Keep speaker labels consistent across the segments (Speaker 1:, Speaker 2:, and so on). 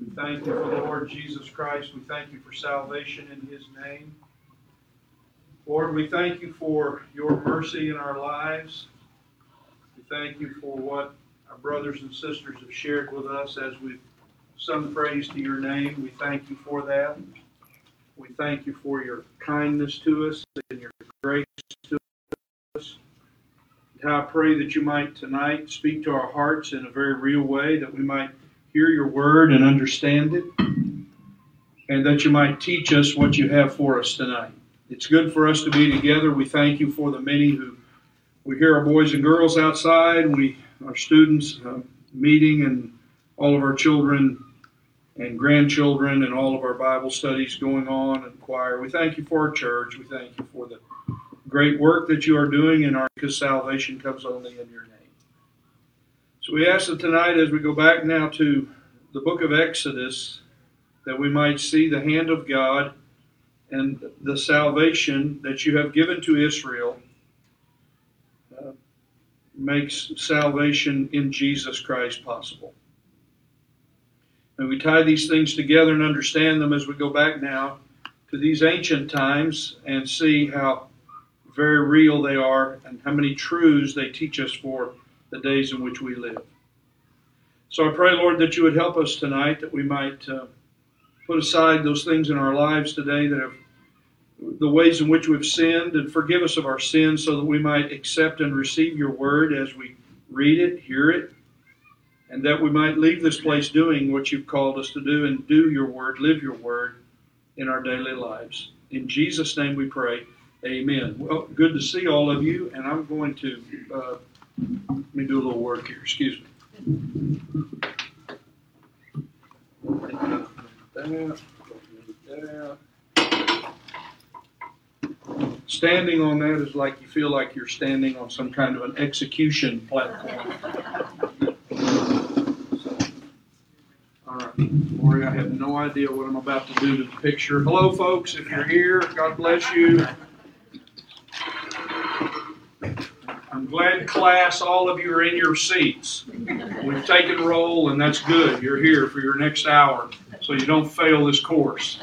Speaker 1: We thank you for the Lord Jesus Christ. We thank you for salvation in his name. Lord, we thank you for your mercy in our lives. We thank you for what our brothers and sisters have shared with us as we've sung praise to your name. We thank you for that. We thank you for your kindness to us and your grace to us. And I pray that you might tonight speak to our hearts in a very real way, that we might hear your word and understand it, and that you might teach us what you have for us tonight. It's good for us to be together. We thank you for the many who we hear our boys and girls outside, we our students uh, meeting, and all of our children and grandchildren, and all of our Bible studies going on, and choir. We thank you for our church. We thank you for the great work that you are doing in our because salvation comes only in your name. So we ask that tonight, as we go back now to the book of Exodus, that we might see the hand of God and the salvation that you have given to Israel uh, makes salvation in Jesus Christ possible. And we tie these things together and understand them as we go back now to these ancient times and see how very real they are and how many truths they teach us for the days in which we live. So I pray, Lord, that you would help us tonight, that we might uh, put aside those things in our lives today that have the ways in which we've sinned and forgive us of our sins so that we might accept and receive your word as we read it, hear it, and that we might leave this place doing what you've called us to do and do your word, live your word in our daily lives. In Jesus' name we pray. Amen. Well, good to see all of you, and I'm going to uh, let me do a little work here. Excuse me. Standing on that is like you feel like you're standing on some kind of an execution platform. All right, Lori, I have no idea what I'm about to do to the picture. Hello, folks. If you're here, God bless you. I'm glad, class, all of you are in your seats. We've taken roll, and that's good. You're here for your next hour, so you don't fail this course.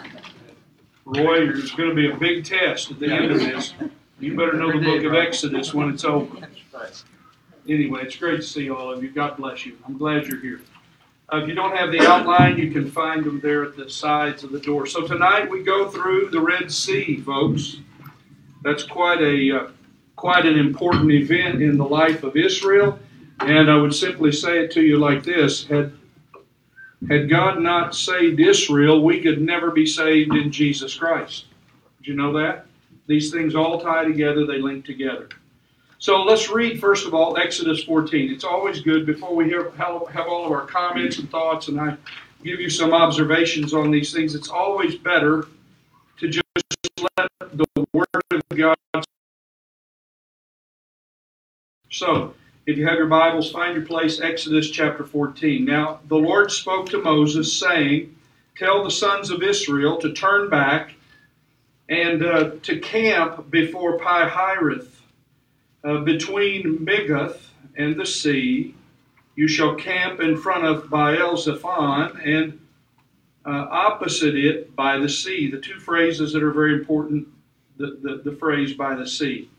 Speaker 1: Roy, there's going to be a big test at the end of this. You better know the book of Exodus when it's over. Anyway, it's great to see all of you. God bless you. I'm glad you're here. Uh, if you don't have the outline, you can find them there at the sides of the door. So tonight we go through the Red Sea, folks. That's quite a uh, quite an important event in the life of Israel. And I would simply say it to you like this had, had God not saved Israel, we could never be saved in Jesus Christ. Did you know that? These things all tie together, they link together. So let's read, first of all, Exodus 14. It's always good before we hear, have all of our comments and thoughts, and I give you some observations on these things. It's always better to just let the Word of God so, if you have your Bibles, find your place, Exodus chapter 14. Now, the Lord spoke to Moses, saying, Tell the sons of Israel to turn back and uh, to camp before Pi-hahiroth, uh, between Migdol and the sea. You shall camp in front of Baal Zephon and uh, opposite it by the sea. The two phrases that are very important the, the, the phrase by the sea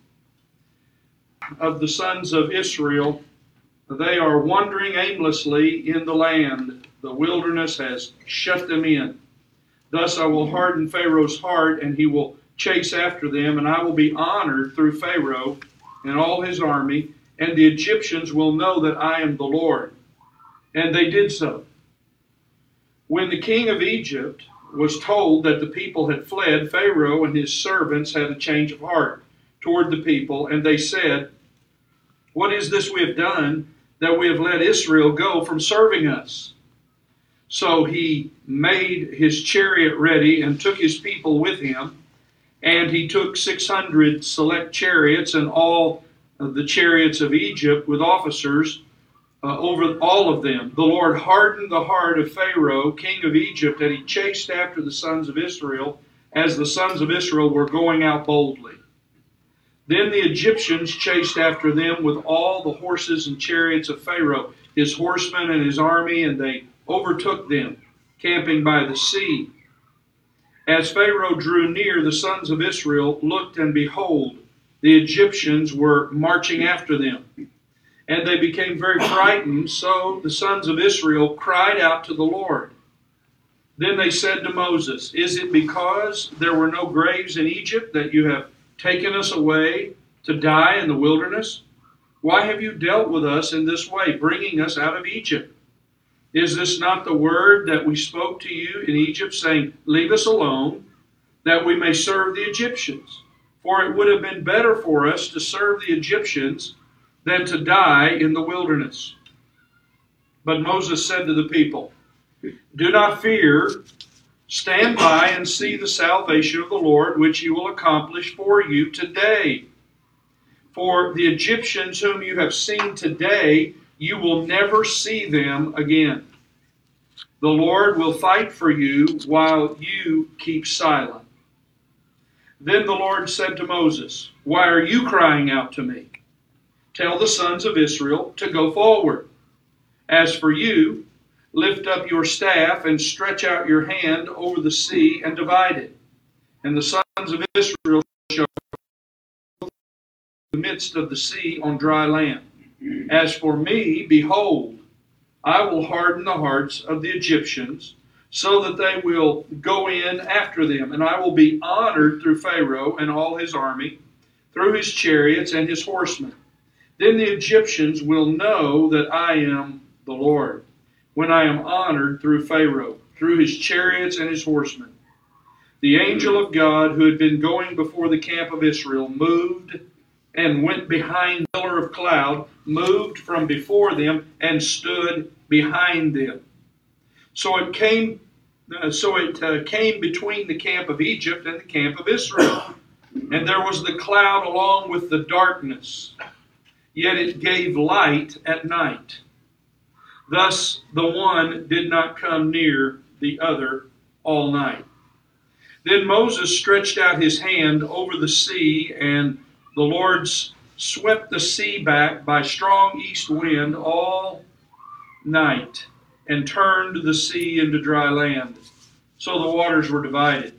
Speaker 1: of the sons of Israel. They are wandering aimlessly in the land. The wilderness has shut them in. Thus I will harden Pharaoh's heart, and he will chase after them, and I will be honored through Pharaoh and all his army, and the Egyptians will know that I am the Lord. And they did so. When the king of Egypt was told that the people had fled, Pharaoh and his servants had a change of heart toward the people, and they said, What is this we have done that we have let Israel go from serving us? So he made his chariot ready and took his people with him, and he took 600 select chariots and all the chariots of Egypt with officers uh, over all of them. The Lord hardened the heart of Pharaoh, king of Egypt, and he chased after the sons of Israel as the sons of Israel were going out boldly. Then the Egyptians chased after them with all the horses and chariots of Pharaoh, his horsemen and his army, and they overtook them, camping by the sea. As Pharaoh drew near, the sons of Israel looked, and behold, the Egyptians were marching after them. And they became very frightened, so the sons of Israel cried out to the Lord. Then they said to Moses, Is it because there were no graves in Egypt that you have taken us away to die in the wilderness? Why have you dealt with us in this way, bringing us out of Egypt? Is this not the word that we spoke to you in Egypt, saying, Leave us alone, that we may serve the Egyptians? For it would have been better for us to serve the Egyptians than to die in the wilderness. But Moses said to the people, Do not fear, stand by and see the salvation of the Lord, which he will accomplish for you today. For the Egyptians whom you have seen today, you will never see them again. The Lord will fight for you while you keep silent. Then the Lord said to Moses, Why are you crying out to me? Tell the sons of Israel to go forward. As for you, lift up your staff and stretch out your hand over the sea and divide it. And the sons of Israel shall in the midst of the sea on dry land. As for me, behold, I will harden the hearts of the Egyptians, so that they will go in after them, and I will be honored through Pharaoh and all his army, through his chariots and his horsemen. Then the Egyptians will know that I am the Lord, when I am honored through Pharaoh, through his chariots and his horsemen. The angel of God who had been going before the camp of Israel moved and went behind the pillar of cloud, moved from before them, and stood behind them. So it came, uh, so it uh, came between the camp of Egypt and the camp of Israel, and there was the cloud along with the darkness. Yet it gave light at night. Thus the one did not come near the other all night. Then Moses stretched out his hand over the sea, and the Lord swept the sea back by strong east wind all night and turned the sea into dry land. So the waters were divided.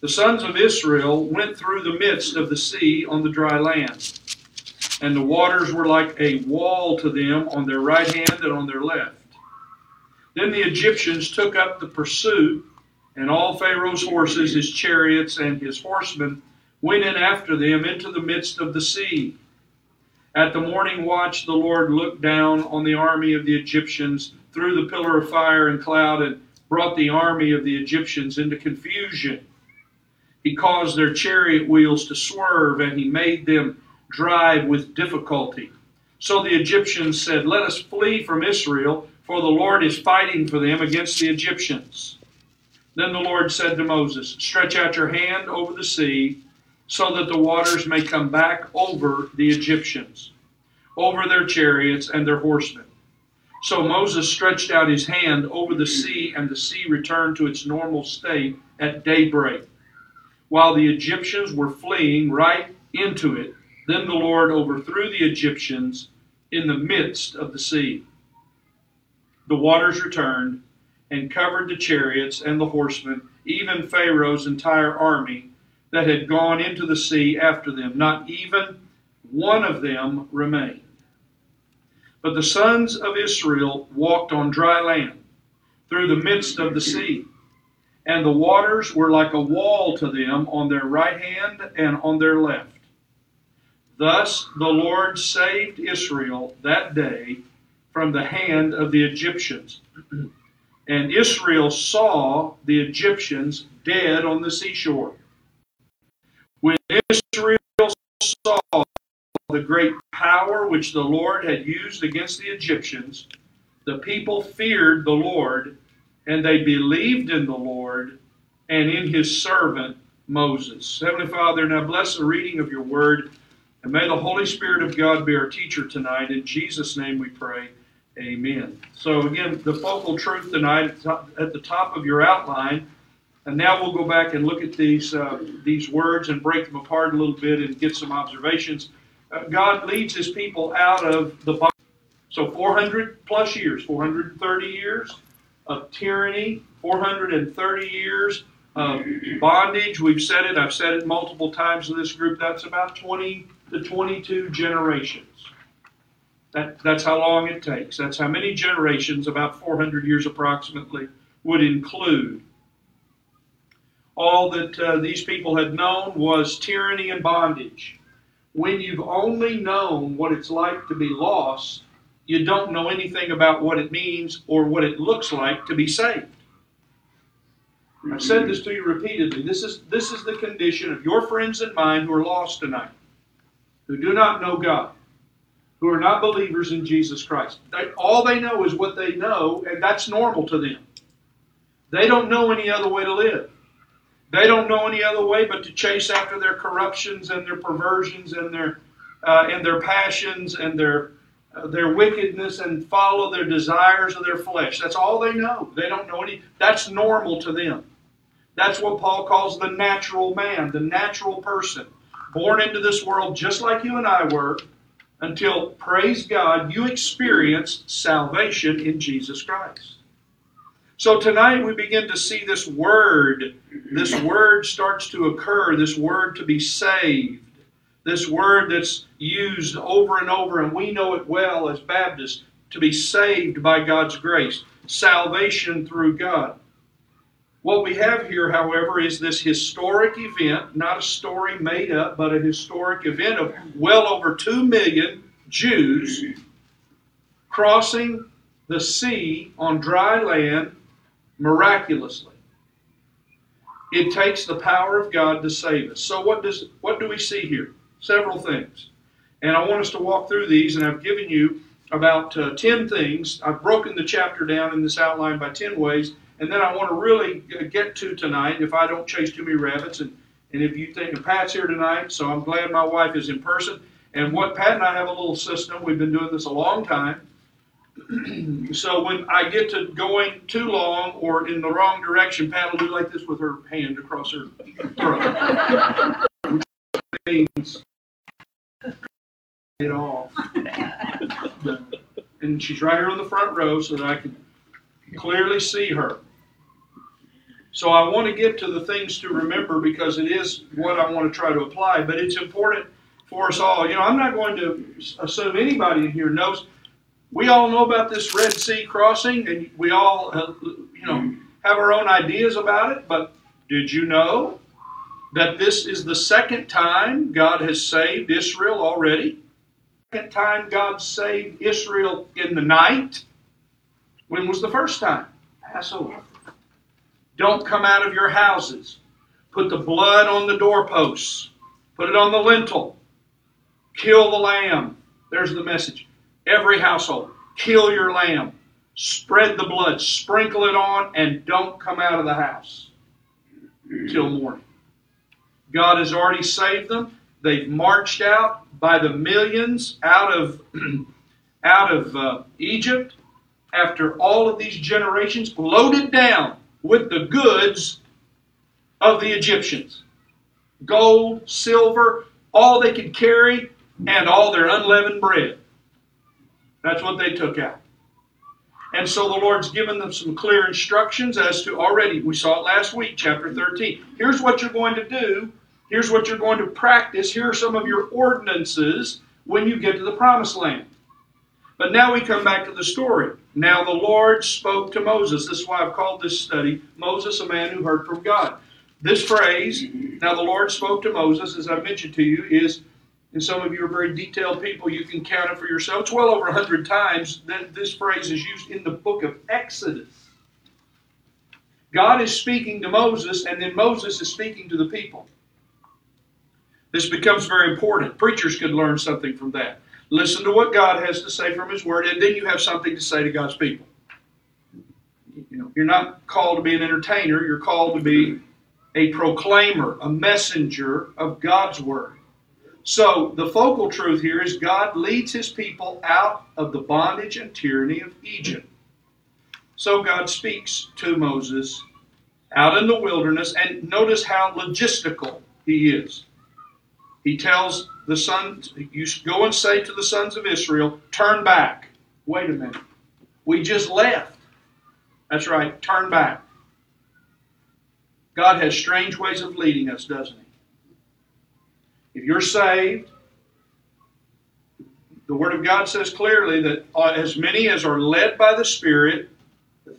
Speaker 1: The sons of Israel went through the midst of the sea on the dry land, and the waters were like a wall to them on their right hand and on their left. Then the Egyptians took up the pursuit, and all Pharaoh's horses, his chariots, and his horsemen went in after them into the midst of the sea. At the morning watch, the Lord looked down on the army of the Egyptians through the pillar of fire and cloud and brought the army of the Egyptians into confusion. He caused their chariot wheels to swerve, and he made them drive with difficulty. So the Egyptians said, Let us flee from Israel, for the Lord is fighting for them against the Egyptians. Then the Lord said to Moses, Stretch out your hand over the sea so that the waters may come back over the Egyptians, over their chariots and their horsemen. So Moses stretched out his hand over the sea, and the sea returned to its normal state at daybreak. While the Egyptians were fleeing right into it, then the Lord overthrew the Egyptians in the midst of the sea. The waters returned and covered the chariots and the horsemen, even Pharaoh's entire army that had gone into the sea after them. Not even one of them remained. But the sons of Israel walked on dry land through the midst of the sea, and the waters were like a wall to them on their right hand and on their left. Thus the Lord saved Israel that day from the hand of the Egyptians. and Israel saw the Egyptians dead on the seashore. When Israel saw the great power which the Lord had used against the Egyptians, the people feared the Lord, and they believed in the Lord and in his servant Moses. Heavenly Father, now bless the reading of your word, and may the Holy Spirit of God be our teacher tonight. In Jesus' name we pray. Amen. So, again, the focal truth tonight at the top of your outline and now we'll go back and look at these, uh, these words and break them apart a little bit and get some observations. Uh, God leads his people out of the. So 400 plus years, 430 years of tyranny, 430 years of bondage. We've said it, I've said it multiple times in this group. That's about 20 to 22 generations. That, that's how long it takes. That's how many generations, about 400 years approximately, would include. All that uh, these people had known was tyranny and bondage. When you've only known what it's like to be lost, you don't know anything about what it means or what it looks like to be saved. I've said this to you repeatedly. This is, this is the condition of your friends and mine who are lost tonight, who do not know God, who are not believers in Jesus Christ. They, all they know is what they know, and that's normal to them. They don't know any other way to live. They don't know any other way but to chase after their corruptions and their perversions and their uh, and their passions and their uh, their wickedness and follow their desires of their flesh. That's all they know. They don't know any. That's normal to them. That's what Paul calls the natural man, the natural person, born into this world just like you and I were, until, praise God, you experienced salvation in Jesus Christ. So tonight we begin to see this word. This word starts to occur, this word to be saved. This word that's used over and over, and we know it well as Baptists to be saved by God's grace, salvation through God. What we have here, however, is this historic event, not a story made up, but a historic event of well over 2 million Jews crossing the sea on dry land miraculously. It takes the power of God to save us. So what does what do we see here? Several things. And I want us to walk through these and I've given you about uh, 10 things. I've broken the chapter down in this outline by 10 ways. And then I want to really get to tonight, if I don't chase too many rabbits, and, and if you think Pat's here tonight, so I'm glad my wife is in person. And what Pat and I have a little system. We've been doing this a long time. so when I get to going too long or in the wrong direction, Pat will do like this with her hand across her throat. Means it all. and she's right here on the front row so that I can clearly see her. So I want to get to the things to remember because it is what I want to try to apply, but it's important for us all. You know, I'm not going to assume anybody in here knows we all know about this Red Sea crossing, and we all, uh, you know, have our own ideas about it. But did you know that this is the second time God has saved Israel already? Second time God saved Israel in the night. When was the first time? Passover. Don't come out of your houses. Put the blood on the doorposts. Put it on the lintel. Kill the lamb. There's the message. Every household, kill your lamb, spread the blood, sprinkle it on, and don't come out of the house till morning. God has already saved them. They've marched out by the millions out of out of uh, Egypt after all of these generations, loaded down with the goods of the Egyptians gold, silver, all they could carry, and all their unleavened bread. That's what they took out. And so the Lord's given them some clear instructions as to already, we saw it last week, chapter 13. Here's what you're going to do. Here's what you're going to practice. Here are some of your ordinances when you get to the promised land. But now we come back to the story. Now the Lord spoke to Moses. This is why I've called this study Moses, a man who heard from God. This phrase, now the Lord spoke to Moses, as I mentioned to you, is and some of you are very detailed people, you can count it for yourself. It's well over 100 times that this phrase is used in the book of Exodus. God is speaking to Moses, and then Moses is speaking to the people. This becomes very important. Preachers could learn something from that. Listen to what God has to say from His Word, and then you have something to say to God's people. You know, you're not called to be an entertainer, you're called to be a proclaimer, a messenger of God's Word. So the focal truth here is God leads his people out of the bondage and tyranny of Egypt. So God speaks to Moses out in the wilderness, and notice how logistical he is. He tells the sons, you go and say to the sons of Israel, turn back. Wait a minute. We just left. That's right, turn back. God has strange ways of leading us, doesn't He? If you're saved, the Word of God says clearly that uh, as many as are led by the Spirit,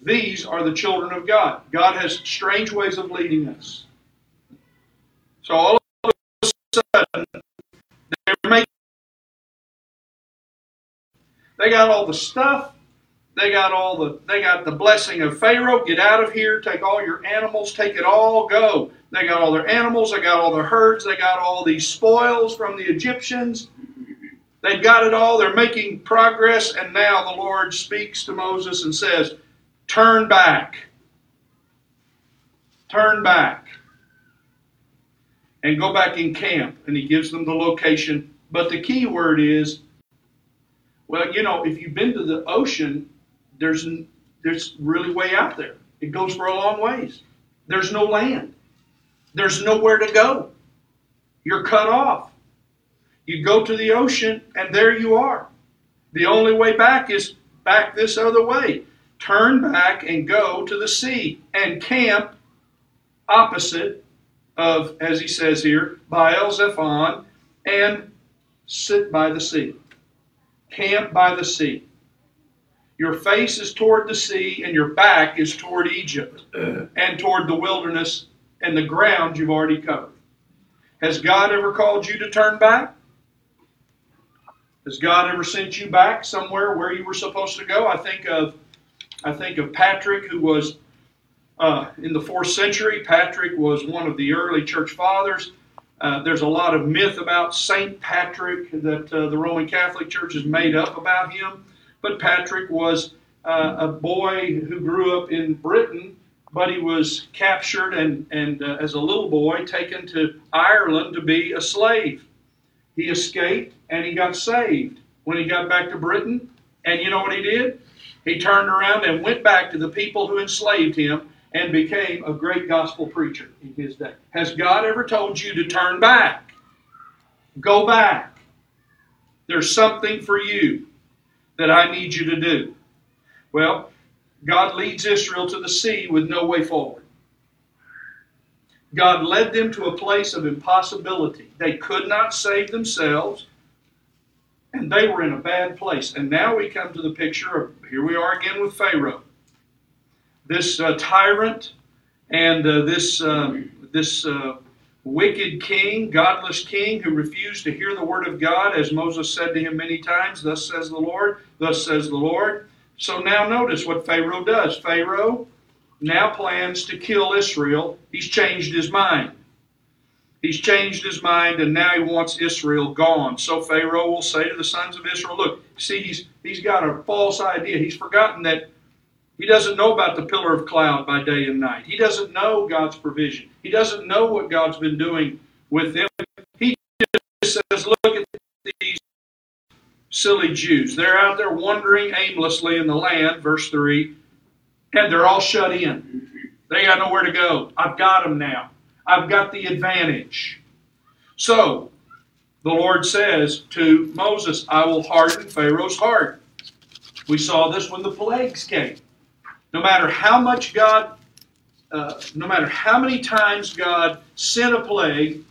Speaker 1: these are the children of God. God has strange ways of leading us. So all of a sudden, they got all the stuff. They got all the they got the blessing of Pharaoh. Get out of here. Take all your animals. Take it all. Go. They got all their animals. They got all their herds. They got all these spoils from the Egyptians. They've got it all. They're making progress. And now the Lord speaks to Moses and says, Turn back. Turn back. And go back in camp. And he gives them the location. But the key word is well, you know, if you've been to the ocean, there's, there's really way out there. It goes for a long ways. There's no land. There's nowhere to go. You're cut off. You go to the ocean, and there you are. The only way back is back this other way. Turn back and go to the sea and camp opposite of, as he says here, Baal Zephon, and sit by the sea. Camp by the sea. Your face is toward the sea, and your back is toward Egypt and toward the wilderness and the ground you've already covered. Has God ever called you to turn back? Has God ever sent you back somewhere where you were supposed to go? I think of, I think of Patrick, who was uh, in the fourth century. Patrick was one of the early church fathers. Uh, there's a lot of myth about Saint Patrick that uh, the Roman Catholic Church has made up about him. But Patrick was uh, a boy who grew up in Britain, but he was captured and, and uh, as a little boy taken to Ireland to be a slave. He escaped and he got saved when he got back to Britain. And you know what he did? He turned around and went back to the people who enslaved him and became a great gospel preacher in his day. Has God ever told you to turn back? Go back. There's something for you that I need you to do. Well, God leads Israel to the sea with no way forward. God led them to a place of impossibility. They could not save themselves, and they were in a bad place. And now we come to the picture of here we are again with Pharaoh, this uh, tyrant, and uh, this um, this uh, wicked king, godless king, who refused to hear the word of God, as Moses said to him many times. Thus says the Lord. Thus says the Lord. So now notice what Pharaoh does. Pharaoh now plans to kill Israel. He's changed his mind. He's changed his mind and now he wants Israel gone. So Pharaoh will say to the sons of Israel, Look, see, he's, he's got a false idea. He's forgotten that he doesn't know about the pillar of cloud by day and night. He doesn't know God's provision. He doesn't know what God's been doing with them. He just says, Look at these silly Jews. They're out there wandering aimlessly in the land, verse 3, and they're all shut in. They got nowhere to go. I've got them now. I've got the advantage. So, the Lord says to Moses, I will harden Pharaoh's heart. We saw this when the plagues came. No matter how much God, uh, no matter how many times God sent a plague,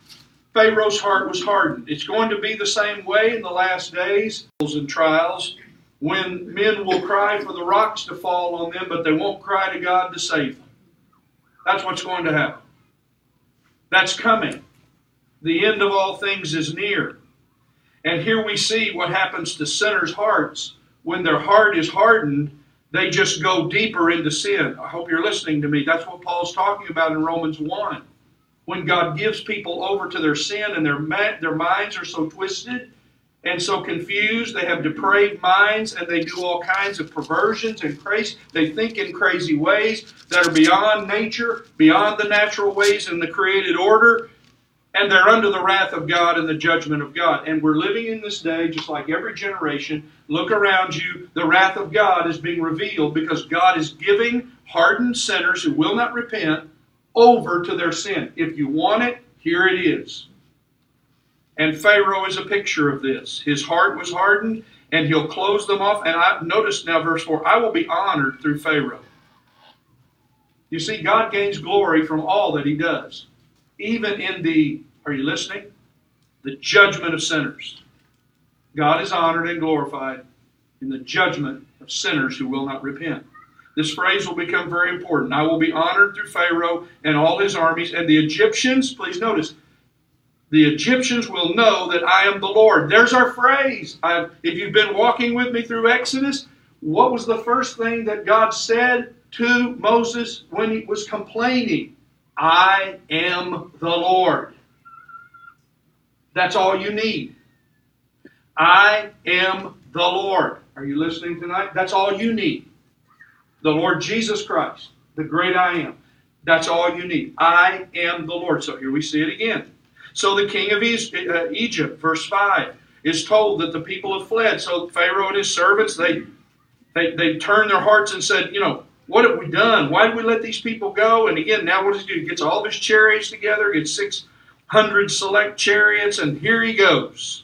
Speaker 1: Pharaoh's heart was hardened. It's going to be the same way in the last days and trials when men will cry for the rocks to fall on them, but they won't cry to God to save them. That's what's going to happen. That's coming. The end of all things is near. And here we see what happens to sinners' hearts. When their heart is hardened, they just go deeper into sin. I hope you're listening to me. That's what Paul's talking about in Romans 1. When God gives people over to their sin and their, their minds are so twisted and so confused, they have depraved minds and they do all kinds of perversions and crazy. They think in crazy ways that are beyond nature, beyond the natural ways and the created order, and they're under the wrath of God and the judgment of God. And we're living in this day, just like every generation. Look around you. The wrath of God is being revealed because God is giving hardened sinners who will not repent over to their sin. If you want it, here it is. And Pharaoh is a picture of this. His heart was hardened, and he'll close them off. And I notice now, verse 4 I will be honored through Pharaoh. You see, God gains glory from all that He does, even in the, are you listening? The judgment of sinners. God is honored and glorified in the judgment of sinners who will not repent. This phrase will become very important. I will be honored through Pharaoh and all his armies, and the Egyptians, please notice, the Egyptians will know that I am the Lord. There's our phrase. I've, if you've been walking with me through Exodus, what was the first thing that God said to Moses when he was complaining? I am the Lord. That's all you need. I am the Lord. Are you listening tonight? That's all you need. The Lord Jesus Christ, the great I am. That's all you need. I am the Lord. So here we see it again. So the king of uh, Egypt, verse 5, is told that the people have fled. So Pharaoh and his servants, they, they, they turned their hearts and said, you know, what have we done? Why did we let these people go? And again, now what does he do? He gets all of his chariots together, gets 600 select chariots, and here he goes.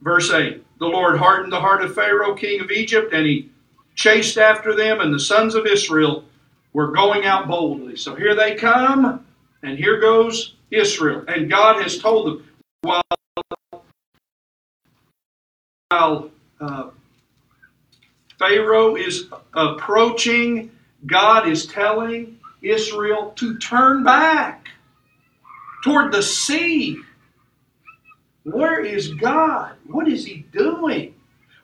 Speaker 1: Verse 8 The Lord hardened the heart of Pharaoh, king of Egypt, and he chased after them, and the sons of Israel were going out boldly. So here they come, and here goes Israel. And God has told them, while, while uh, Pharaoh is approaching, God is telling Israel to turn back toward the sea. Where is God? What is He doing?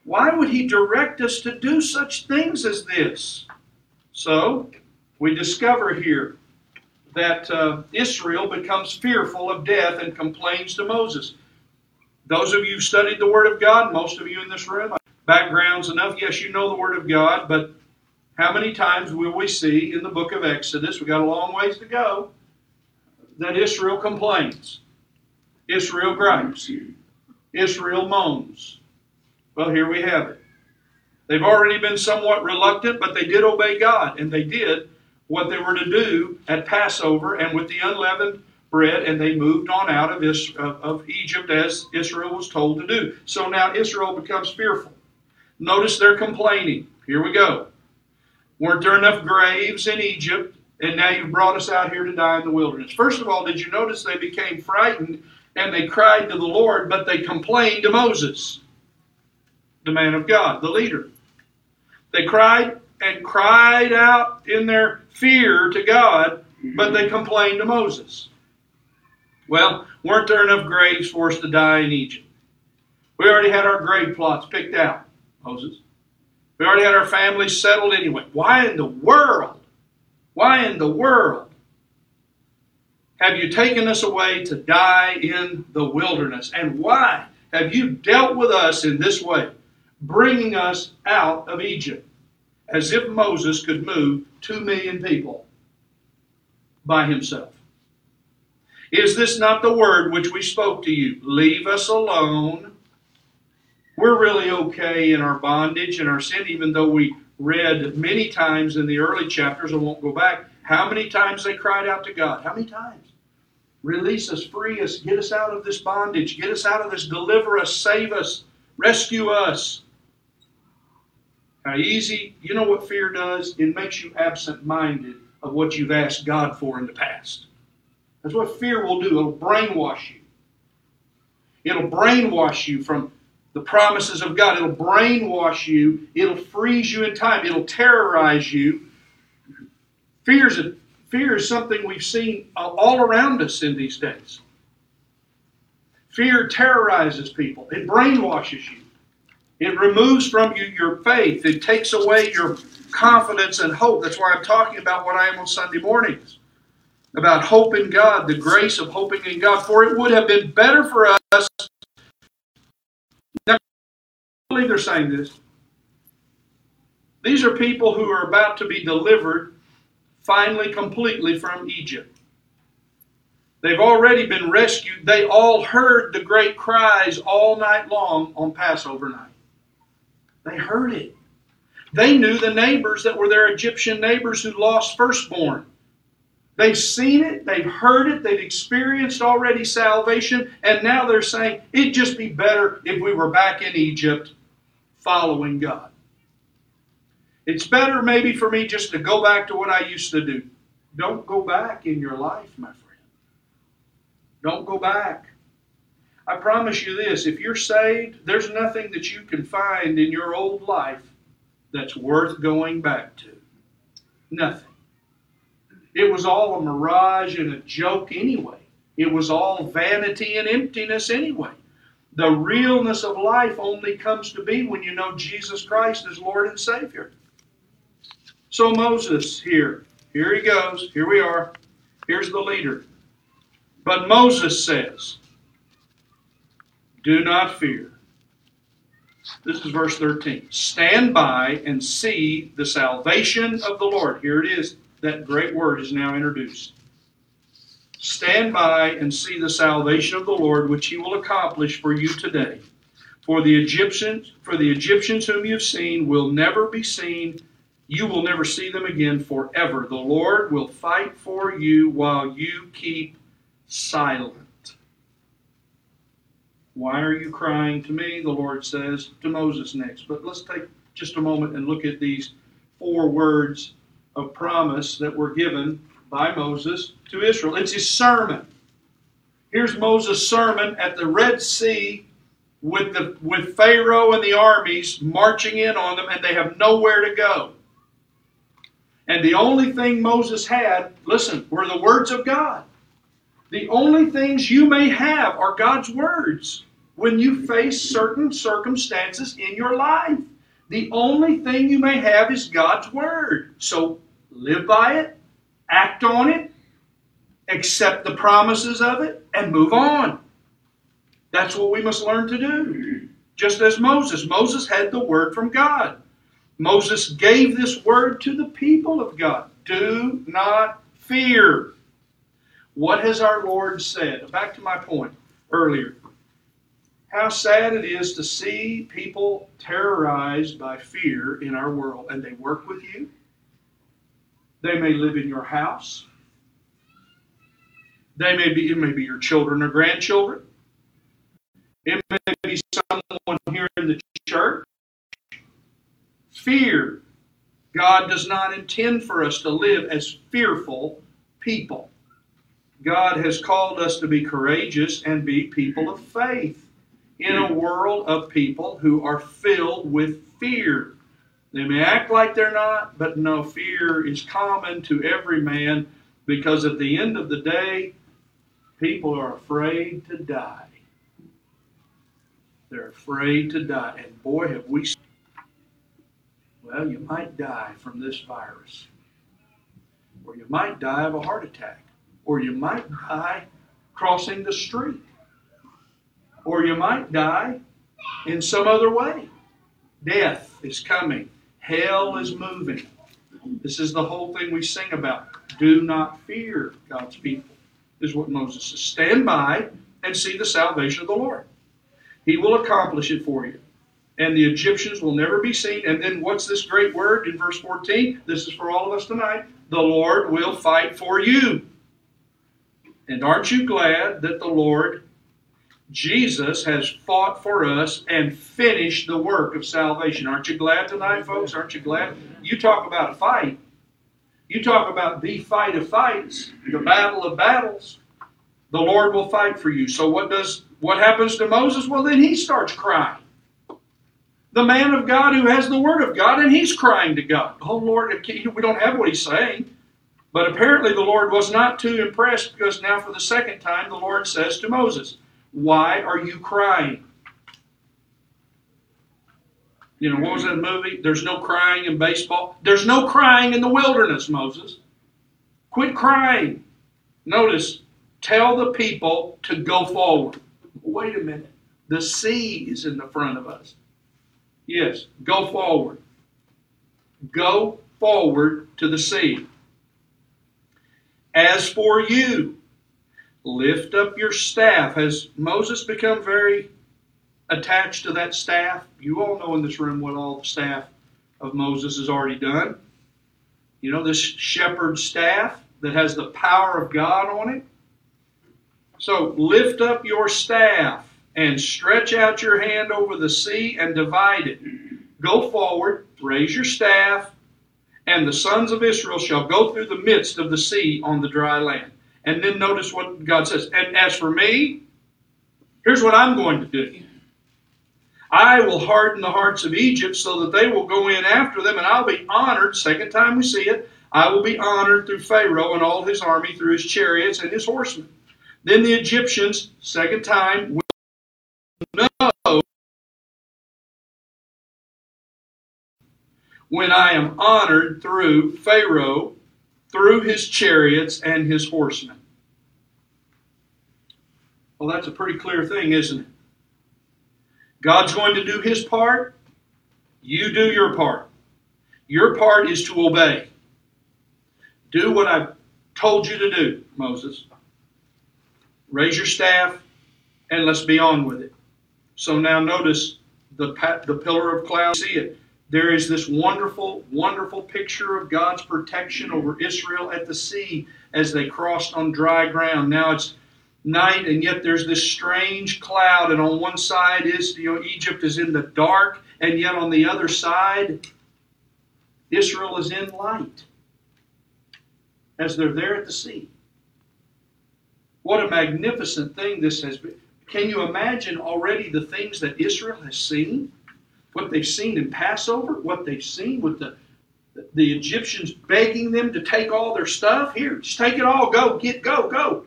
Speaker 1: Why would He direct us to do such things as this? So, we discover here that uh, Israel becomes fearful of death and complains to Moses. Those of you who studied the Word of God, most of you in this room, backgrounds enough, yes, you know the Word of God, but how many times will we see in the book of Exodus, we've got a long ways to go, that Israel complains? Israel gripes. Israel moans. Well, here we have it. They've already been somewhat reluctant, but they did obey God, and they did what they were to do at Passover and with the unleavened bread, and they moved on out of, of Egypt as Israel was told to do. So now Israel becomes fearful. Notice they're complaining. Here we go. Weren't there enough graves in Egypt, and now you've brought us out here to die in the wilderness? First of all, did you notice they became frightened and they cried to the Lord, but they complained to Moses, the man of God, the leader. They cried and cried out in their fear to God, but they complained to Moses. Well, weren't there enough graves for us to die in Egypt? We already had our grave plots picked out, Moses. We already had our families settled anyway. Why in the world? Why in the world have you taken us away to die in the wilderness? And why have you dealt with us in this way, bringing us out of Egypt? As if Moses could move two million people by himself. Is this not the word which we spoke to you? Leave us alone. We're really okay in our bondage and our sin, even though we read many times in the early chapters, I won't go back, how many times they cried out to God. How many times? Release us, free us, get us out of this bondage, get us out of this, deliver us, save us, rescue us. How easy, you know what fear does? It makes you absent minded of what you've asked God for in the past. That's what fear will do. It'll brainwash you. It'll brainwash you from the promises of God. It'll brainwash you. It'll freeze you in time. It'll terrorize you. Fear is, a, fear is something we've seen all around us in these days. Fear terrorizes people, it brainwashes you. It removes from you your faith. It takes away your confidence and hope. That's why I'm talking about what I am on Sunday mornings about hope in God, the grace of hoping in God. For it would have been better for us believe they're saying this. These are people who are about to be delivered finally, completely from Egypt. They've already been rescued. They all heard the great cries all night long on Passover night. They heard it. They knew the neighbors that were their Egyptian neighbors who lost firstborn. They've seen it, they've heard it, they've experienced already salvation, and now they're saying it'd just be better if we were back in Egypt following God. It's better maybe for me just to go back to what I used to do. Don't go back in your life, my friend. Don't go back. I promise you this if you're saved, there's nothing that you can find in your old life that's worth going back to. Nothing. It was all a mirage and a joke anyway. It was all vanity and emptiness anyway. The realness of life only comes to be when you know Jesus Christ as Lord and Savior. So Moses here, here he goes, here we are. Here's the leader. But Moses says, Do not fear. This is verse 13. Stand by and see the salvation of the Lord. Here it is. That great word is now introduced. Stand by and see the salvation of the Lord, which he will accomplish for you today. For the Egyptians, for the Egyptians whom you have seen will never be seen. You will never see them again forever. The Lord will fight for you while you keep silent. Why are you crying to me? The Lord says to Moses next. But let's take just a moment and look at these four words of promise that were given by Moses to Israel. It's his sermon. Here's Moses' sermon at the Red Sea with, the, with Pharaoh and the armies marching in on them, and they have nowhere to go. And the only thing Moses had, listen, were the words of God. The only things you may have are God's words when you face certain circumstances in your life. The only thing you may have is God's word. So live by it, act on it, accept the promises of it, and move on. That's what we must learn to do. Just as Moses. Moses had the word from God. Moses gave this word to the people of God. Do not fear. What has our Lord said? Back to my point earlier. How sad it is to see people terrorized by fear in our world, and they work with you. They may live in your house. They may be, it may be your children or grandchildren. It may be someone here in the church. Fear. God does not intend for us to live as fearful people. God has called us to be courageous and be people of faith in a world of people who are filled with fear. They may act like they're not, but no, fear is common to every man because at the end of the day, people are afraid to die. They're afraid to die. And boy, have we. Well, you might die from this virus, or you might die of a heart attack or you might die crossing the street, or you might die in some other way. Death is coming, hell is moving. This is the whole thing we sing about. Do not fear God's people, is what Moses says. Stand by and see the salvation of the Lord. He will accomplish it for you. And the Egyptians will never be seen. And then what's this great word in verse 14? This is for all of us tonight. The Lord will fight for you. And aren't you glad that the Lord Jesus has fought for us and finished the work of salvation? Aren't you glad tonight, folks? Aren't you glad? You talk about a fight. You talk about the fight of fights, the battle of battles. The Lord will fight for you. So what does what happens to Moses? Well, then he starts crying. The man of God who has the word of God, and he's crying to God. Oh Lord, we don't have what he's saying. But apparently the Lord was not too impressed because now for the second time the Lord says to Moses, Why are you crying? You know, what was that movie? There's no crying in baseball. There's no crying in the wilderness, Moses. Quit crying. Notice, tell the people to go forward. Wait a minute. The sea is in the front of us. Yes, go forward. Go forward to the sea. As for you, lift up your staff. Has Moses become very attached to that staff? You all know in this room what all the staff of Moses has already done. You know, this shepherd staff that has the power of God on it. So lift up your staff and stretch out your hand over the sea and divide it. Go forward, raise your staff, and the sons of Israel shall go through the midst of the sea on the dry land. And then notice what God says. And as for me, here's what I'm going to do. I will harden the hearts of Egypt so that they will go in after them, and I'll be honored. Second time we see it, I will be honored through Pharaoh and all his army, through his chariots and his horsemen. Then the Egyptians, second time, will know when I am honored through Pharaoh, through his chariots and his horsemen. Well, that's a pretty clear thing, isn't it? God's going to do his part. You do your part. Your part is to obey. Do what I've told you to do, Moses. Raise your staff and let's be on with it. So now notice the, the pillar of cloud. See it. There is this wonderful, wonderful picture of God's protection over Israel at the sea as they crossed on dry ground. Now it's night, and yet there's this strange cloud, and on one side is, you know, Egypt is in the dark, and yet on the other side, Israel is in light as they're there at the sea. What a magnificent thing this has been. Can you imagine already the things that Israel has seen? What they've seen in Passover, what they've seen with the, the Egyptians begging them to take all their stuff. Here, just take it all, go, get, go, go.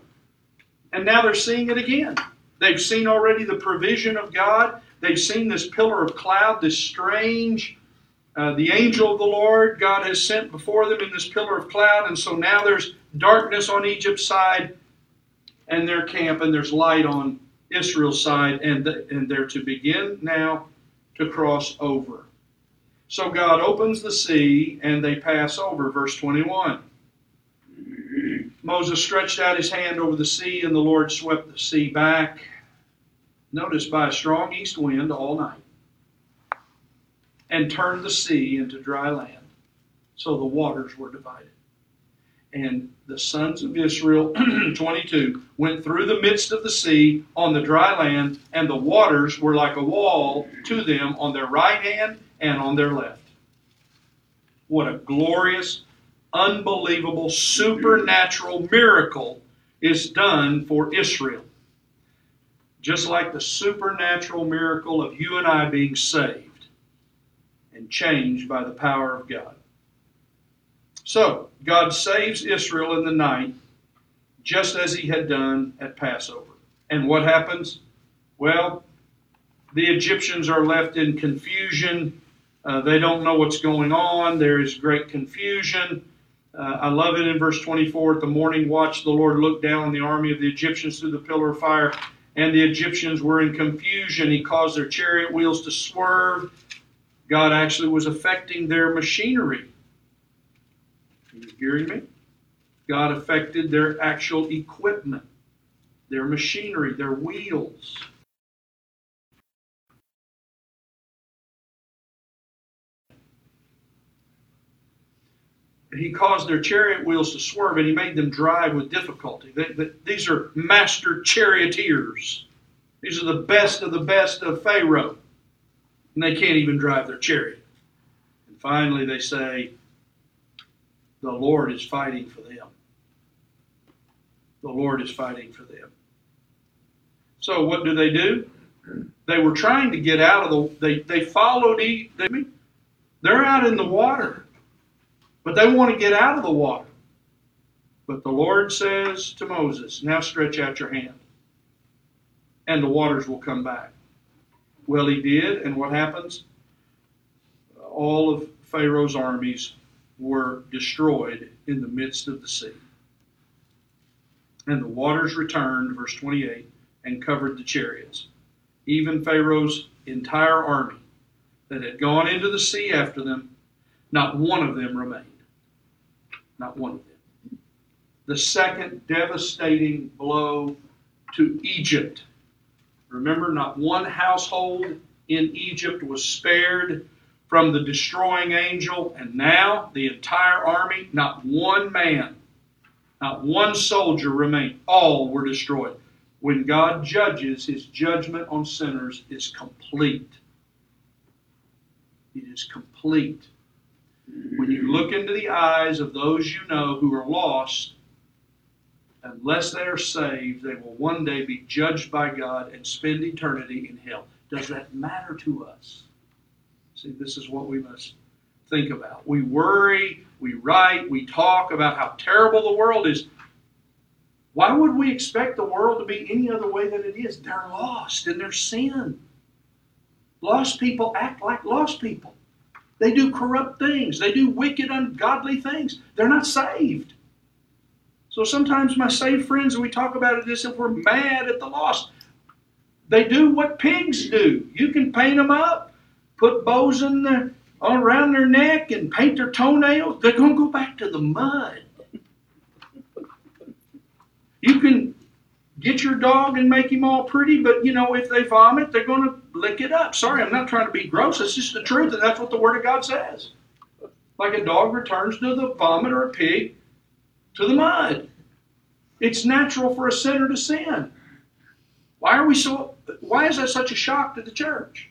Speaker 1: And now they're seeing it again. They've seen already the provision of God. They've seen this pillar of cloud, this strange, uh, the angel of the Lord God has sent before them in this pillar of cloud. And so now there's darkness on Egypt's side and their camp, and there's light on Israel's side, and, the, and they're to begin now to cross over. So God opens the sea and they pass over. Verse 21. Moses stretched out his hand over the sea, and the Lord swept the sea back. Notice by a strong east wind all night, and turned the sea into dry land. So the waters were divided. And the sons of Israel, 22, went through the midst of the sea on the dry land, and the waters were like a wall to them on their right hand and on their left. What a glorious, unbelievable, supernatural miracle is done for Israel. Just like the supernatural miracle of you and I being saved and changed by the power of God. So, God saves Israel in the night, just as he had done at Passover. And what happens? Well, the Egyptians are left in confusion. Uh, they don't know what's going on. There is great confusion. Uh, I love it in verse 24. At the morning watch, the Lord looked down on the army of the Egyptians through the pillar of fire, and the Egyptians were in confusion. He caused their chariot wheels to swerve. God actually was affecting their machinery. Hearing me? God affected their actual equipment, their machinery, their wheels. he caused their chariot wheels to swerve and he made them drive with difficulty. They, they, these are master charioteers. These are the best of the best of Pharaoh. And they can't even drive their chariot. And finally, they say, the Lord is fighting for them. The Lord is fighting for them. So what do they do? They were trying to get out of the. They they followed. They, they're out in the water, but they want to get out of the water. But the Lord says to Moses, "Now stretch out your hand, and the waters will come back." Well, he did, and what happens? All of Pharaoh's armies were destroyed in the midst of the sea. And the waters returned, verse 28, and covered the chariots. Even Pharaoh's entire army that had gone into the sea after them, not one of them remained. Not one of them. The second devastating blow to Egypt. Remember, not one household in Egypt was spared from the destroying angel, and now the entire army, not one man, not one soldier remained. All were destroyed. When God judges, his judgment on sinners is complete. It is complete. When you look into the eyes of those you know who are lost, unless they are saved, they will one day be judged by God and spend eternity in hell. Does that matter to us? See, this is what we must think about. We worry, we write, we talk about how terrible the world is. Why would we expect the world to be any other way than it is? They're lost in their sin. Lost people act like lost people. They do corrupt things. They do wicked, ungodly things. They're not saved. So sometimes my saved friends, and we talk about it as if we're mad at the lost. They do what pigs do. You can paint them up, put bows in their, around their neck, and paint their toenails. They're going to go back to the mud. You can get your dog and make him all pretty, but you know, if they vomit, they're going to lick it up. Sorry, I'm not trying to be gross. It's just the truth, and that's what the Word of God says. Like a dog returns to the vomit or a pig to the mud. It's natural for a sinner to sin. Why are we so why is that such a shock to the church?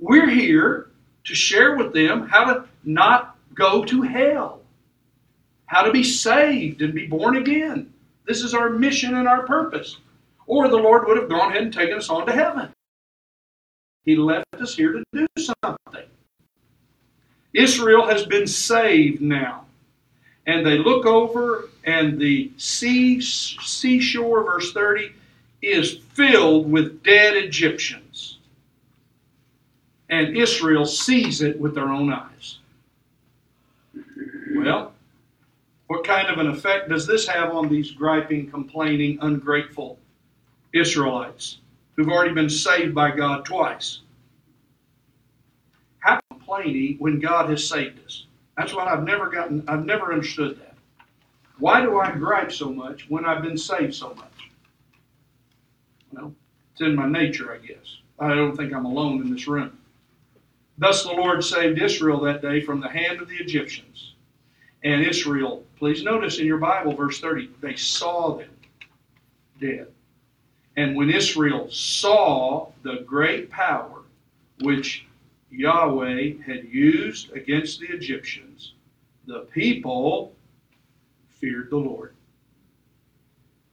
Speaker 1: We're here to share with them how to not go to hell, how to be saved and be born again. This is our mission and our purpose. Or the Lord would have gone ahead and taken us on to heaven. He left us here to do something. Israel has been saved now. And they look over, and the sea, seashore, verse 30, is filled with dead Egyptians. And Israel sees it with their own eyes. Well, what kind of an effect does this have on these griping, complaining, ungrateful Israelites who've already been saved by God twice? How complaining when God has saved us? That's what I've never gotten, I've never understood that. Why do I gripe so much when I've been saved so much? Well, it's in my nature, I guess. I don't think I'm alone in this room. Thus the Lord saved Israel that day from the hand of the Egyptians. And Israel, please notice in your Bible, verse 30, they saw them dead. And when Israel saw the great power which Yahweh had used against the Egyptians, the people feared the Lord.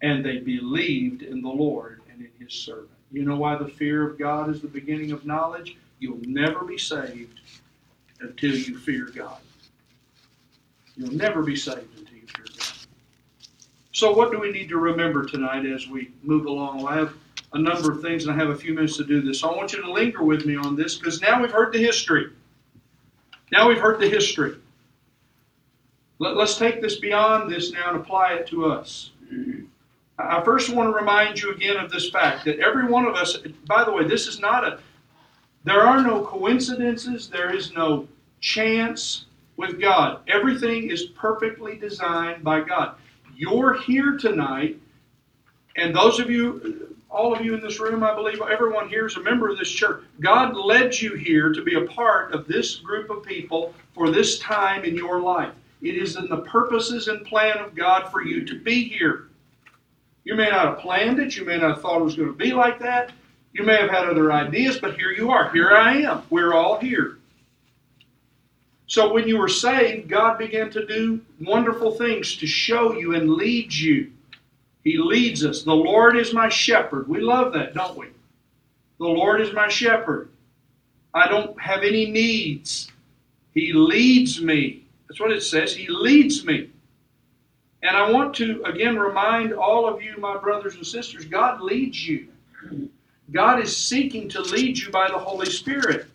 Speaker 1: And they believed in the Lord and in his servant. You know why the fear of God is the beginning of knowledge? You'll never be saved until you fear God. You'll never be saved until you fear God. So, what do we need to remember tonight as we move along? Well, I have a number of things, and I have a few minutes to do this. So, I want you to linger with me on this because now we've heard the history. Now we've heard the history. Let, us take this beyond this now and apply it to us. I first want to remind you again of this fact that every one of us, by the way, this is not a, there are no coincidences, there is no chance with God. Everything is perfectly designed by God. You're here tonight, and those of you, all of you in this room, I believe everyone here is a member of this church. God led you here to be a part of this group of people for this time in your life. It is in the purposes and plan of God for you to be here. You may not have planned it. You may not have thought it was going to be like that. You may have had other ideas, but here you are. Here I am. We're all here. So when you were saved, God began to do wonderful things to show you and lead you. He leads us. The Lord is my shepherd. We love that, don't we? The Lord is my shepherd. I don't have any needs. He leads me. That's what it says. He leads me. And I want to again remind all of you, my brothers and sisters, God leads you. God is seeking to lead you by the Holy Spirit.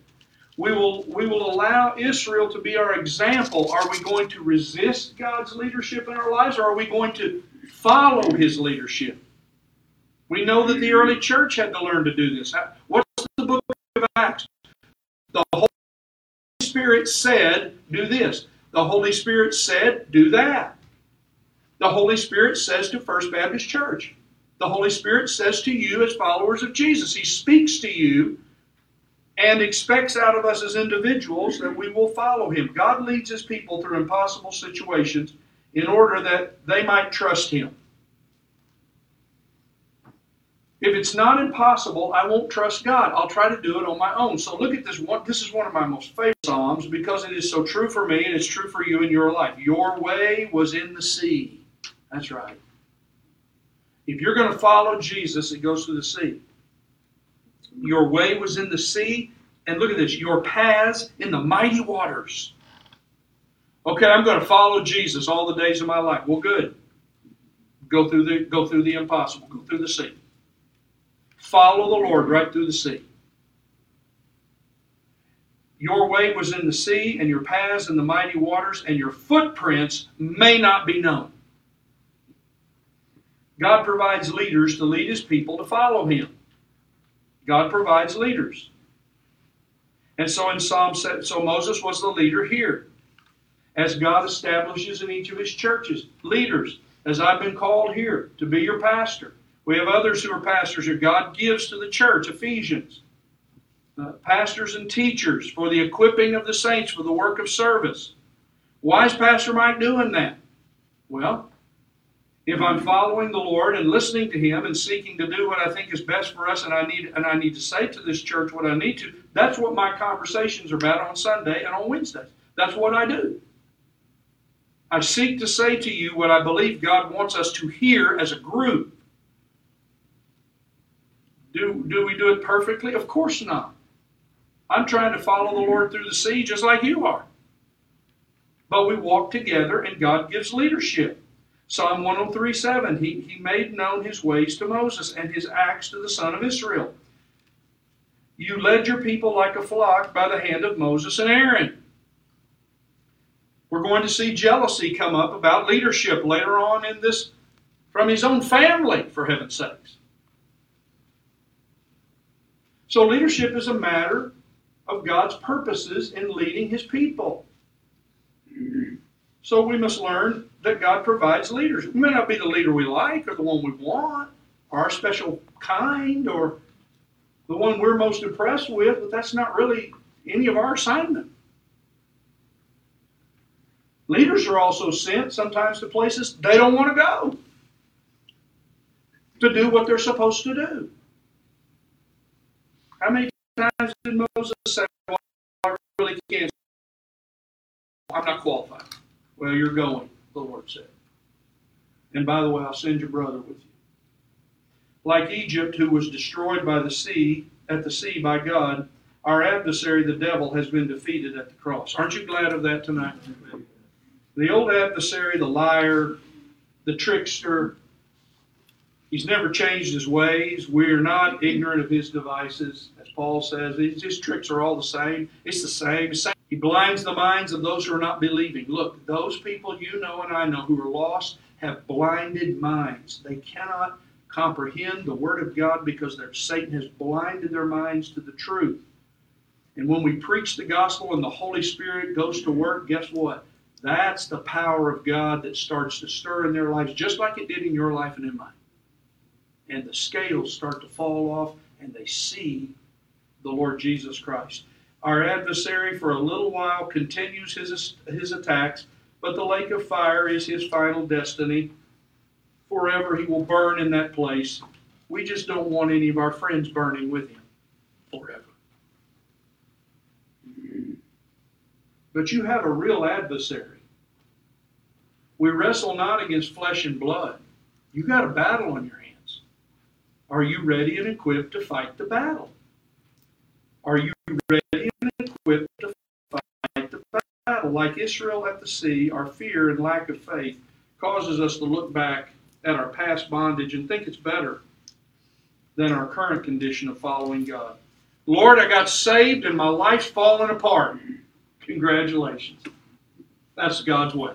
Speaker 1: We will, we will allow Israel to be our example. Are we going to resist God's leadership in our lives, or are we going to follow His leadership? We know that the early church had to learn to do this. What's the book of Acts? The Holy Spirit said, do this. The Holy Spirit said, do that. The Holy Spirit says to First Baptist Church. The Holy Spirit says to you as followers of Jesus. He speaks to you and expects out of us as individuals that we will follow Him. God leads His people through impossible situations in order that they might trust Him. If it's not impossible, I won't trust God. I'll try to do it on my own. So look at this one. This is one of my most favorite Psalms because it is so true for me and it's true for you in your life. Your way was in the sea. That's right. If you're going to follow Jesus, it goes through the sea. Your way was in the sea, and look at this, your paths in the mighty waters. Okay, I'm going to follow Jesus all the days of my life. Well, good. Go through the go through the impossible. Go through the sea. Follow the Lord right through the sea. Your way was in the sea, and your paths in the mighty waters, and your footprints may not be known. God provides leaders to lead his people to follow him. God provides leaders. And so in Psalm, so Moses was the leader here. As God establishes in each of his churches, leaders, as I've been called here to be your pastor. We have others who are pastors who God gives to the church, Ephesians. Uh, pastors and teachers for the equipping of the saints for the work of service. Why is Pastor Mike doing that? Well, if I'm following the Lord and listening to Him and seeking to do what I think is best for us, and I need and I need to say to this church what I need to, that's what my conversations are about on Sunday and on Wednesdays. That's what I do. I seek to say to you what I believe God wants us to hear as a group. Do, do we do it perfectly? Of course not. I'm trying to follow the Lord through the sea just like you are. But we walk together and God gives leadership. Psalm 103:7, he, he made known his ways to Moses and his acts to the son of Israel. You led your people like a flock by the hand of Moses and Aaron. We're going to see jealousy come up about leadership later on in this from his own family, for heaven's sakes. So, leadership is a matter of God's purposes in leading his people. So we must learn that God provides leaders. We may not be the leader we like or the one we want or our special kind or the one we're most impressed with, but that's not really any of our assignment. Leaders are also sent sometimes to places they don't want to go to do what they're supposed to do. How many times did Moses say, well, I really can't? I'm not qualified. Well, you're going, the Lord said. And by the way, I'll send your brother with you. Like Egypt, who was destroyed by the sea, at the sea by God, our adversary, the devil, has been defeated at the cross. Aren't you glad of that tonight? The old adversary, the liar, the trickster, he's never changed his ways. We are not ignorant of his devices. As Paul says, his tricks are all the same. It's the same. Same. He blinds the minds of those who are not believing. Look, those people you know and I know who are lost have blinded minds. They cannot comprehend the Word of God because Satan has blinded their minds to the truth. And when we preach the gospel and the Holy Spirit goes to work, guess what? That's the power of God that starts to stir in their lives, just like it did in your life and in mine. And the scales start to fall off, and they see the Lord Jesus Christ. Our adversary, for a little while, continues his, his attacks, but the lake of fire is his final destiny. Forever he will burn in that place. We just don't want any of our friends burning with him forever. But you have a real adversary. We wrestle not against flesh and blood. You got a battle on your hands. Are you ready and equipped to fight the battle? Are you ready and equipped to fight the Like Israel at the sea, our fear and lack of faith causes us to look back at our past bondage and think it's better than our current condition of following God. Lord, I got saved and my life's falling apart. Congratulations. That's God's way.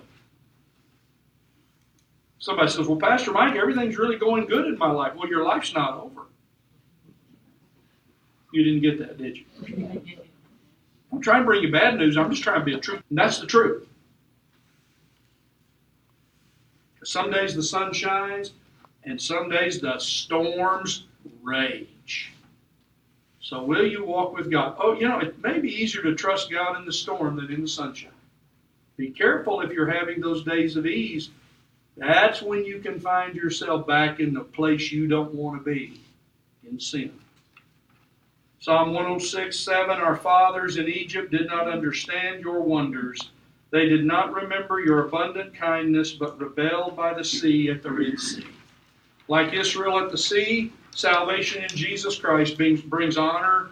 Speaker 1: Somebody says, Well, Pastor Mike, everything's really going good in my life. Well, your life's not over. You didn't get that, did you? I'm trying to bring you bad news. I'm just trying to be a truth. And that's the truth. Some days the sun shines, and some days the storms rage. So, will you walk with God? Oh, you know, it may be easier to trust God in the storm than in the sunshine. Be careful if you're having those days of ease. That's when you can find yourself back in the place you don't want to be. in sin. Psalm 106 7 Our fathers in Egypt did not understand your wonders. They did not remember your abundant kindness, but rebelled by the sea at the Red Sea. Like Israel at the sea, salvation in Jesus Christ brings honor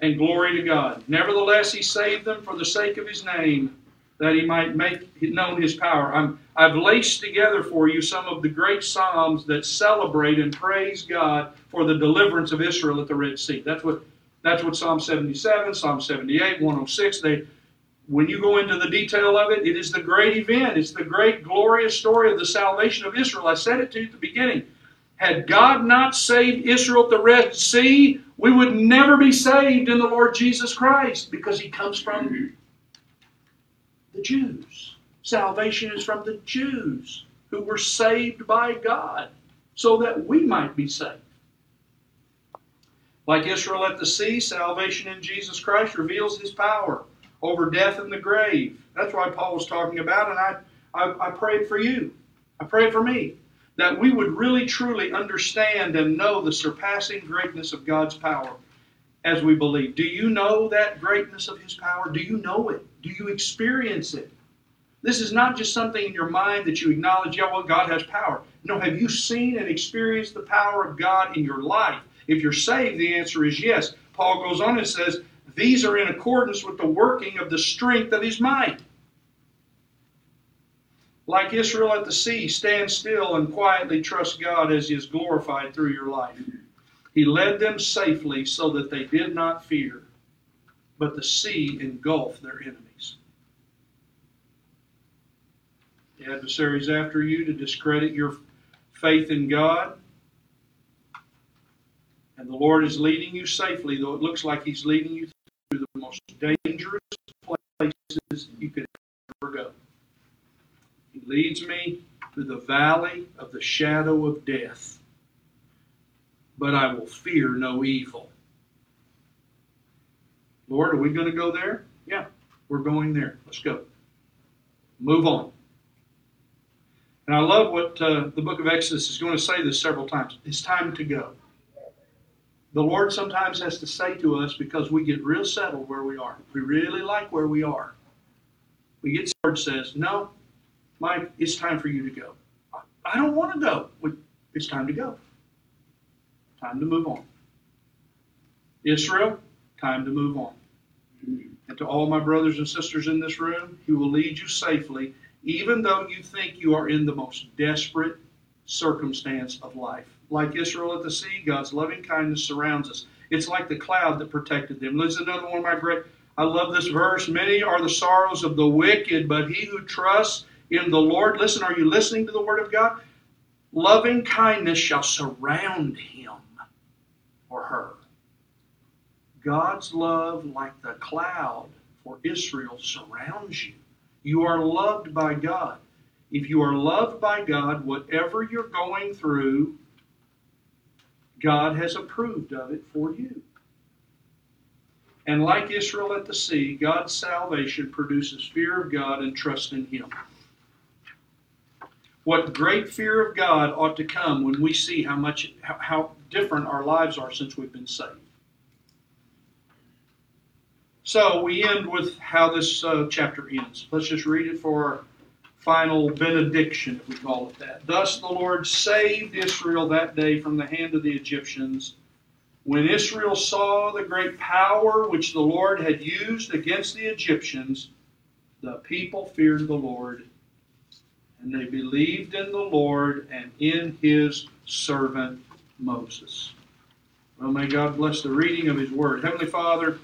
Speaker 1: and glory to God. Nevertheless, He saved them for the sake of His name, that He might make known His power. I'm, I've laced together for you some of the great Psalms that celebrate and praise God for the deliverance of Israel at the Red Sea. That's what, that's what Psalm 77, Psalm 78, 106, they when you go into the detail of it, it is the great event. It's the great glorious story of the salvation of Israel. I said it to you at the beginning. Had God not saved Israel at the Red Sea, we would never be saved in the Lord Jesus Christ because He comes from Jews. Salvation is from the Jews who were saved by God so that we might be saved. Like Israel at the sea, salvation in Jesus Christ reveals His power over death and the grave. That's what Paul was talking about, and I, I, I prayed for you. I prayed for me that we would really truly understand and know the surpassing greatness of God's power as we believe. Do you know that greatness of His power? Do you know it? Do you experience it? This is not just something in your mind that you acknowledge, yeah, well, God has power. No, have you seen and experienced the power of God in your life? If you're saved, the answer is yes. Paul goes on and says, these are in accordance with the working of the strength of his might. Like Israel at the sea, stand still and quietly trust God as he is glorified through your life. He led them safely so that they did not fear, but the sea engulfed their enemies. The adversaries after you to discredit your faith in God. And the Lord is leading you safely, though it looks like He's leading you through the most dangerous places you could ever go. He leads me through the valley of the shadow of death, but I will fear no evil. Lord, are we going to go there? Yeah, we're going there. Let's go. Move on. And I love what uh, the book of Exodus is going to say this several times. It's time to go the Lord sometimes has to say to us because we get real settled where we are. We really like where we are. We get Lord says, No, Mike, it's time for you to go. I don't want to go. It's time to go. Time to move on. Israel, time to move on. And to all my brothers and sisters in this room, He will lead you safely, even though you think you are in the most desperate circumstance of life. Like Israel at the sea, God's loving kindness surrounds us. It's like the cloud that protected them. This is another one of my great. I love this verse. Many are the sorrows of the wicked, but he who trusts in the Lord. Listen, are you listening to the word of God? Loving kindness shall surround him or her. God's love, like the cloud for Israel, surrounds you. You are loved by God. If you are loved by God, whatever you're going through, God has approved of it for you. And like Israel at the sea, God's salvation produces fear of God and trust in Him. What great fear of God ought to come when we see how much how different our lives are since we've been saved. So we end with how this uh, chapter ends. Let's just read it for our final benediction, if we call it that. Thus the Lord saved Israel that day from the hand of the Egyptians. When Israel saw the great power which the Lord had used against the Egyptians, the people feared the Lord, and they believed in the Lord and in his servant Moses. Well, may God bless the reading of his word. Heavenly Father,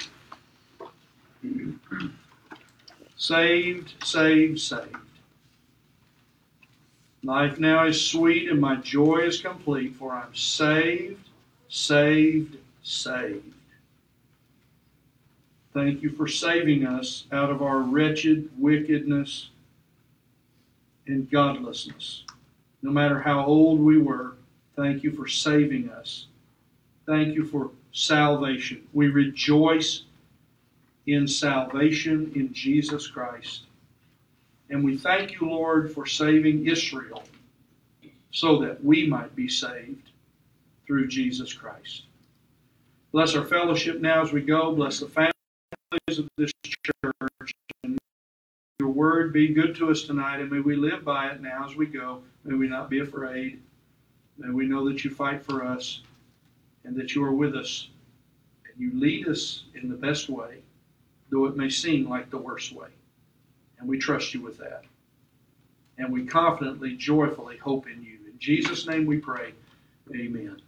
Speaker 1: saved, saved, saved. Life now is sweet and my joy is complete, for I'm saved, saved, saved. Thank you for saving us out of our wretched wickedness and godlessness. No matter how old we were, thank you for saving us. Thank you for salvation. We rejoice in salvation in Jesus Christ. And we thank you, Lord, for saving Israel so that we might be saved through Jesus Christ. Bless our fellowship now as we go. Bless the families of this church. And your word be good to us tonight, and may we live by it now as we go. May we not be afraid. May we know that you fight for us and that you are with us. And you lead us in the best way, though it may seem like the worst way. And we trust you with that. And we confidently, joyfully hope in you. In Jesus' name we pray. Amen.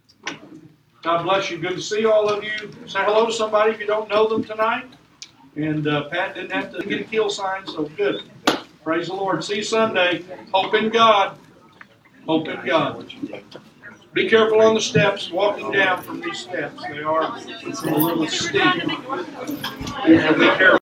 Speaker 1: God bless you. Good to see all of you. Say hello to somebody if you don't know them tonight. And uh, Pat didn't have to get a kill sign, so good. Praise the Lord. See you Sunday. Hope in God. Hope in God. Be careful on the steps, walking down from these steps. They are a little steep. Be careful.